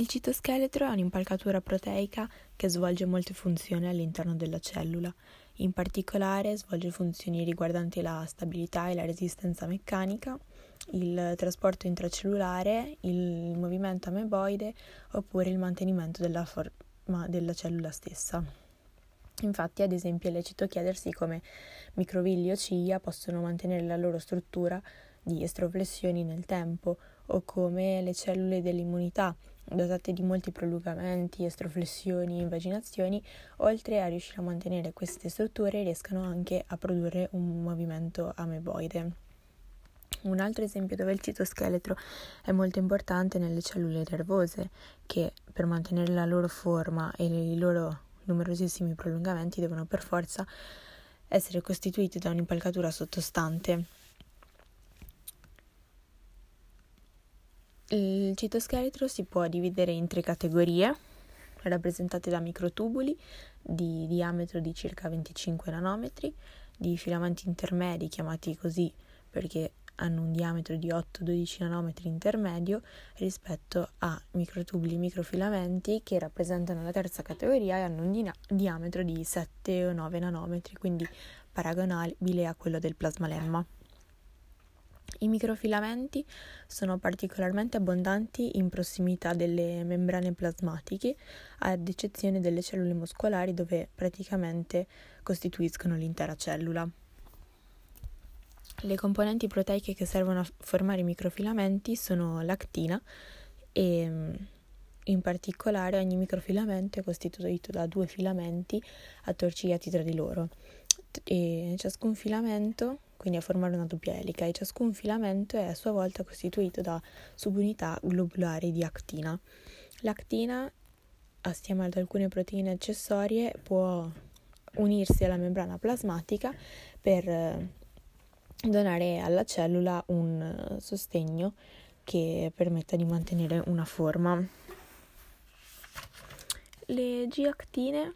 Il citoscheletro è un'impalcatura proteica che svolge molte funzioni all'interno della cellula. In particolare svolge funzioni riguardanti la stabilità e la resistenza meccanica, il trasporto intracellulare, il movimento ameboide oppure il mantenimento della forma della cellula stessa. Infatti, ad esempio, è lecito chiedersi come microvilli o ciglia possono mantenere la loro struttura di estroflessioni nel tempo o come le cellule dell'immunità dotate di molti prolungamenti, estroflessioni invaginazioni, oltre a riuscire a mantenere queste strutture, riescano anche a produrre un movimento ameboide. Un altro esempio dove il citoscheletro è molto importante nelle cellule nervose, che per mantenere la loro forma e i loro numerosissimi prolungamenti devono per forza essere costituiti da un'impalcatura sottostante. Il citoscheletro si può dividere in tre categorie, rappresentate da microtubuli di diametro di circa 25 nanometri, di filamenti intermedi chiamati così perché hanno un diametro di 8-12 nanometri intermedio rispetto a microtubuli microfilamenti che rappresentano la terza categoria e hanno un di- diametro di 7 o 9 nanometri, quindi paragonabile a quello del plasmalemma. I microfilamenti sono particolarmente abbondanti in prossimità delle membrane plasmatiche, ad eccezione delle cellule muscolari dove praticamente costituiscono l'intera cellula. Le componenti proteiche che servono a formare i microfilamenti sono l'actina e in particolare ogni microfilamento è costituito da due filamenti attorcigliati tra di loro e ciascun filamento quindi a formare una doppia elica, e ciascun filamento è a sua volta costituito da subunità globulari di actina. L'actina, assieme ad alcune proteine accessorie, può unirsi alla membrana plasmatica per eh, donare alla cellula un sostegno che permetta di mantenere una forma. Le G-actine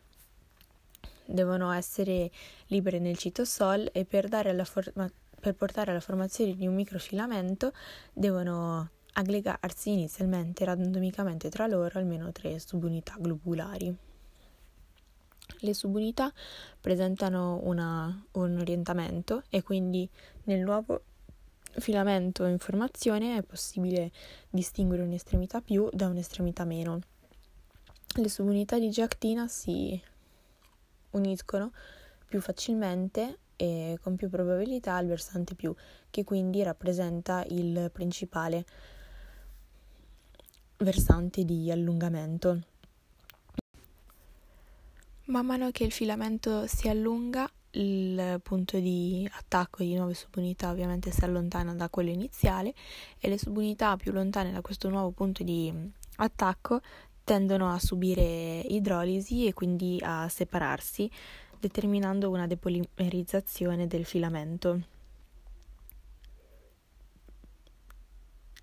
devono essere libere nel citosol e per, forma- per portare alla formazione di un microfilamento devono aggregarsi inizialmente randomicamente tra loro almeno tre subunità globulari. Le subunità presentano una, un orientamento e quindi nel nuovo filamento in formazione è possibile distinguere un'estremità più da un'estremità meno. Le subunità di G-actina si uniscono più facilmente e con più probabilità al versante più, che quindi rappresenta il principale versante di allungamento. Man mano che il filamento si allunga, il punto di attacco di nuove subunità ovviamente si allontana da quello iniziale e le subunità più lontane da questo nuovo punto di attacco tendono a subire idrolisi e quindi a separarsi, determinando una depolimerizzazione del filamento.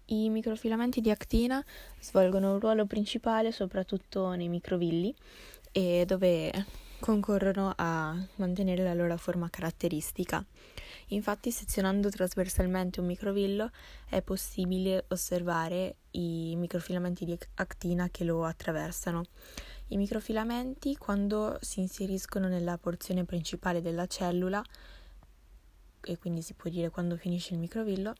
I microfilamenti di actina svolgono un ruolo principale soprattutto nei microvilli e dove concorrono a mantenere la loro forma caratteristica. Infatti, sezionando trasversalmente un microvillo è possibile osservare i microfilamenti di actina che lo attraversano. I microfilamenti, quando si inseriscono nella porzione principale della cellula, e quindi si può dire quando finisce il microvillo,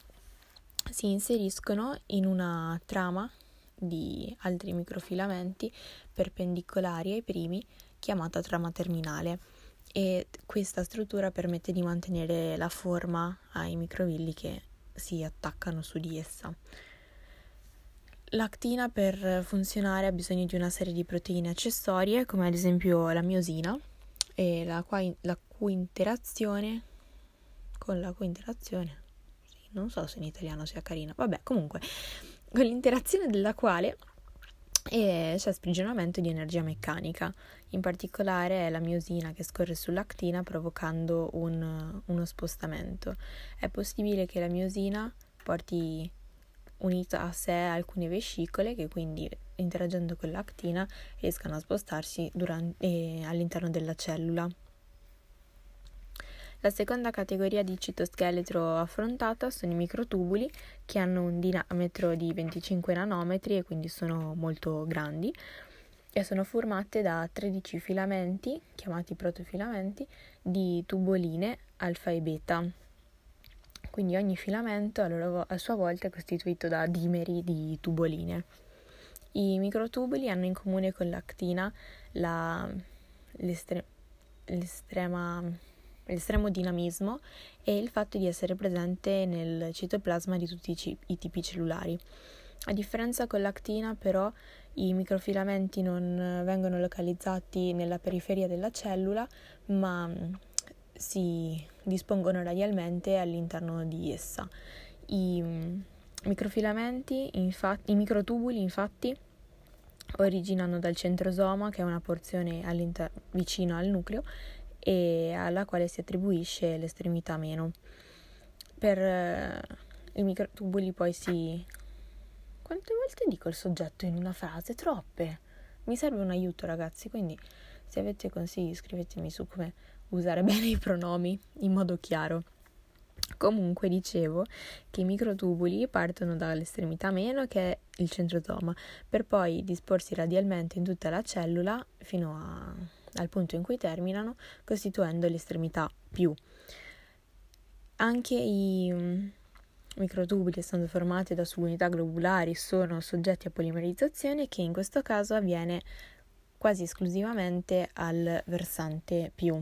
si inseriscono in una trama di altri microfilamenti perpendicolari ai primi chiamata trama terminale e questa struttura permette di mantenere la forma ai microvilli che si attaccano su di essa. L'actina per funzionare ha bisogno di una serie di proteine accessorie come ad esempio la miosina e la, qua, la cui interazione con la cui interazione non so se in italiano sia carina vabbè comunque con l'interazione della quale e c'è sprigionamento di energia meccanica, in particolare è la miosina che scorre sull'actina provocando un, uno spostamento. È possibile che la miosina porti unita a sé alcune vescicole che quindi interagendo con l'actina riescano a spostarsi durante, eh, all'interno della cellula. La seconda categoria di citoscheletro affrontata sono i microtubuli che hanno un diametro di 25 nanometri e quindi sono molto grandi e sono formate da 13 filamenti, chiamati protofilamenti, di tuboline alfa e beta. Quindi ogni filamento a, sua volta è costituito da dimeri di tuboline. I microtubuli hanno in comune con l'actina la, l'estre, l'estrema, l'estremo dinamismo e il fatto di essere presente nel citoplasma di tutti i, i tipi cellulari. A differenza con l'actina, però, i microfilamenti non vengono localizzati nella periferia della cellula, ma si dispongono radialmente all'interno di essa. I mm, microfilamenti, infatti, i microtubuli, infatti, originano dal centrosoma, che è una porzione vicino al nucleo e alla quale si attribuisce l'estremità meno. Per eh, i microtubuli poi si quante volte dico il soggetto in una frase? Troppe. Mi serve un aiuto, ragazzi, quindi se avete consigli scrivetemi su come usare bene i pronomi in modo chiaro. Comunque dicevo che i microtubuli partono dall'estremità meno che è il centrosoma, per poi disporsi radialmente in tutta la cellula fino a, al punto in cui terminano, costituendo l'estremità più. Anche i microtubuli, essendo formati da subunità globulari, sono soggetti a polimerizzazione che in questo caso avviene quasi esclusivamente al versante più.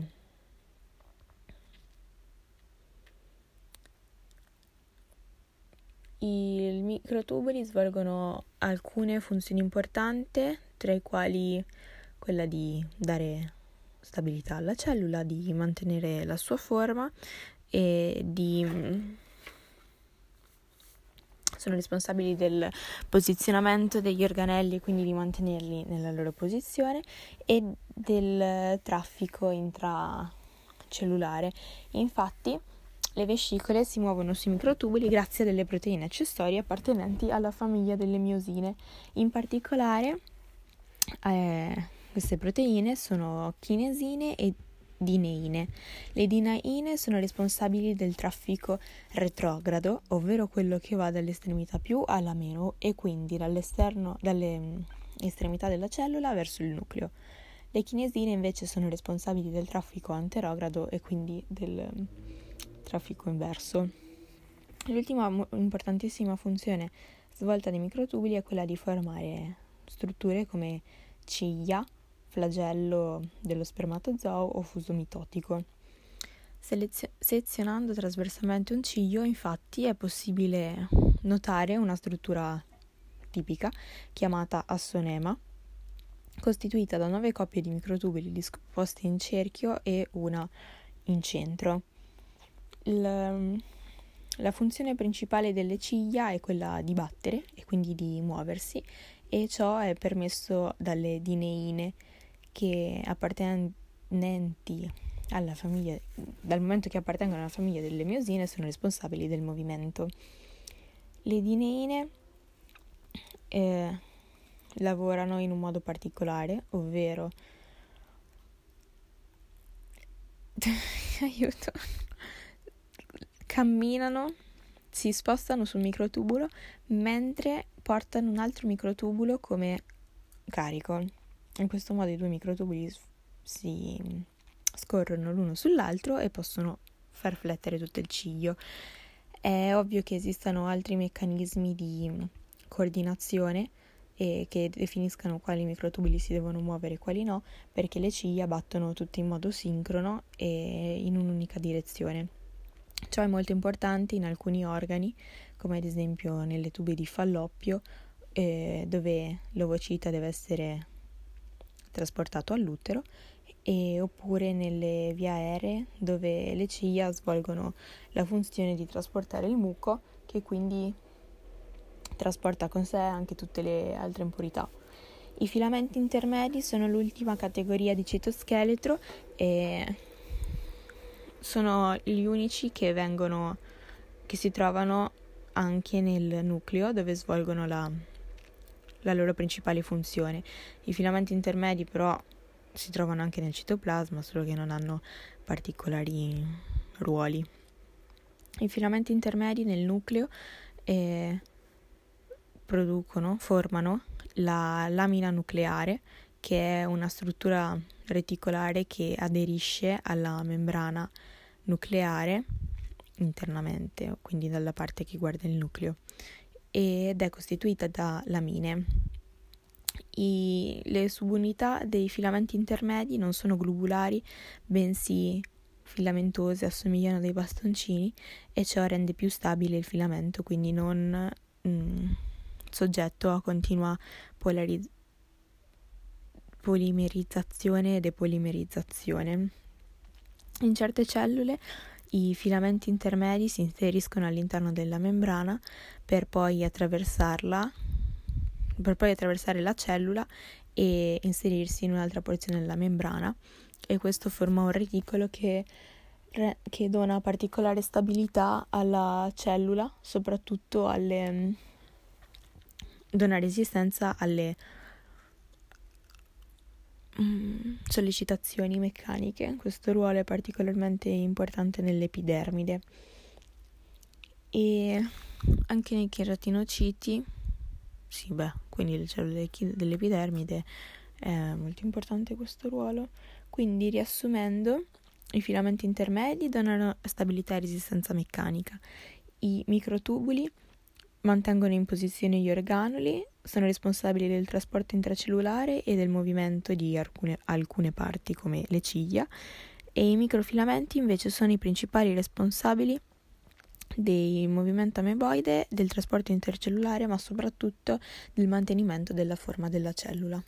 I microtubuli svolgono alcune funzioni importanti, tra i quali quella di dare stabilità alla cellula, di mantenere la sua forma e di sono responsabili del posizionamento degli organelli, quindi di mantenerli nella loro posizione e del traffico intracellulare. Infatti, le vescicole si muovono sui microtubuli grazie a delle proteine accessorie appartenenti alla famiglia delle miosine. In particolare, eh, queste proteine sono chinesine e dineine. Le dineine sono responsabili del traffico retrogrado, ovvero quello che va dall'estremità più alla meno e quindi dall'esterno, dalle mm, estremità della cellula verso il nucleo. Le chinesine invece sono responsabili del traffico anterogrado e quindi del traffico inverso. L'ultima importantissima funzione svolta dai microtubuli è quella di formare strutture come ciglia, flagello dello spermatozoo o fuso mitotico. Selezio- selezionando trasversalmente un ciglio, infatti, è possibile notare una struttura tipica chiamata assonema, costituita da nove coppie di microtubuli disposti in cerchio e una in centro. Il, la funzione principale delle ciglia è quella di battere e quindi di muoversi e ciò è permesso dalle dineine che appartenenti alla famiglia, dal momento che appartengono alla famiglia delle miosine, sono responsabili del movimento. Le dineine eh, lavorano in un modo particolare, ovvero aiuto camminano, si spostano sul microtubulo mentre portano un altro microtubulo come carico. In questo modo i due microtubuli si scorrono l'uno sull'altro e possono far flettere tutto il ciglio. È ovvio che esistano altri meccanismi di coordinazione e che definiscano quali microtubuli si devono muovere e quali no, perché le ciglia battono tutte in modo sincrono e in un'unica direzione. Ciò è molto importante in alcuni organi, come ad esempio nelle tube di falloppio, eh, dove l'ovocita deve essere trasportato all'utero e, oppure nelle vie aeree dove le ciglia svolgono la funzione di trasportare il muco che quindi trasporta con sé anche tutte le altre impurità. I filamenti intermedi sono l'ultima categoria di citoscheletro e sono gli unici che vengono che si trovano anche nel nucleo dove svolgono la la loro principale funzione. I filamenti intermedi però si trovano anche nel citoplasma, solo che non hanno particolari ruoli. I filamenti intermedi nel nucleo eh, producono, formano la lamina nucleare, che è una struttura reticolare che aderisce alla membrana nucleare internamente, quindi dalla parte che guarda il nucleo, ed è costituita da lamine. I, le subunità dei filamenti intermedi non sono globulari, bensì filamentose, assomigliano a dei bastoncini e ciò rende più stabile il filamento, quindi non mm, soggetto a continua polariz- polimerizzazione e depolimerizzazione. In certe cellule i filamenti intermedi si inseriscono all'interno della membrana per poi attraversarla, per poi attraversare la cellula e inserirsi in un'altra porzione della membrana e questo forma un reticolo che, che dona particolare stabilità alla cellula, soprattutto alle dona resistenza alle Mm, sollecitazioni meccaniche. Questo ruolo è particolarmente importante nell'epidermide. E anche nei cheratinociti, sì, beh, quindi le cellule dell'epidermide è molto importante questo ruolo. Quindi, riassumendo, i filamenti intermedi donano stabilità e resistenza meccanica. I microtubuli mantengono in posizione gli organoli, sono responsabili del trasporto intracellulare e del movimento di alcune, alcune parti come le ciglia e i microfilamenti invece sono i principali responsabili del movimento ameboide, del trasporto intercellulare ma soprattutto del mantenimento della forma della cellula.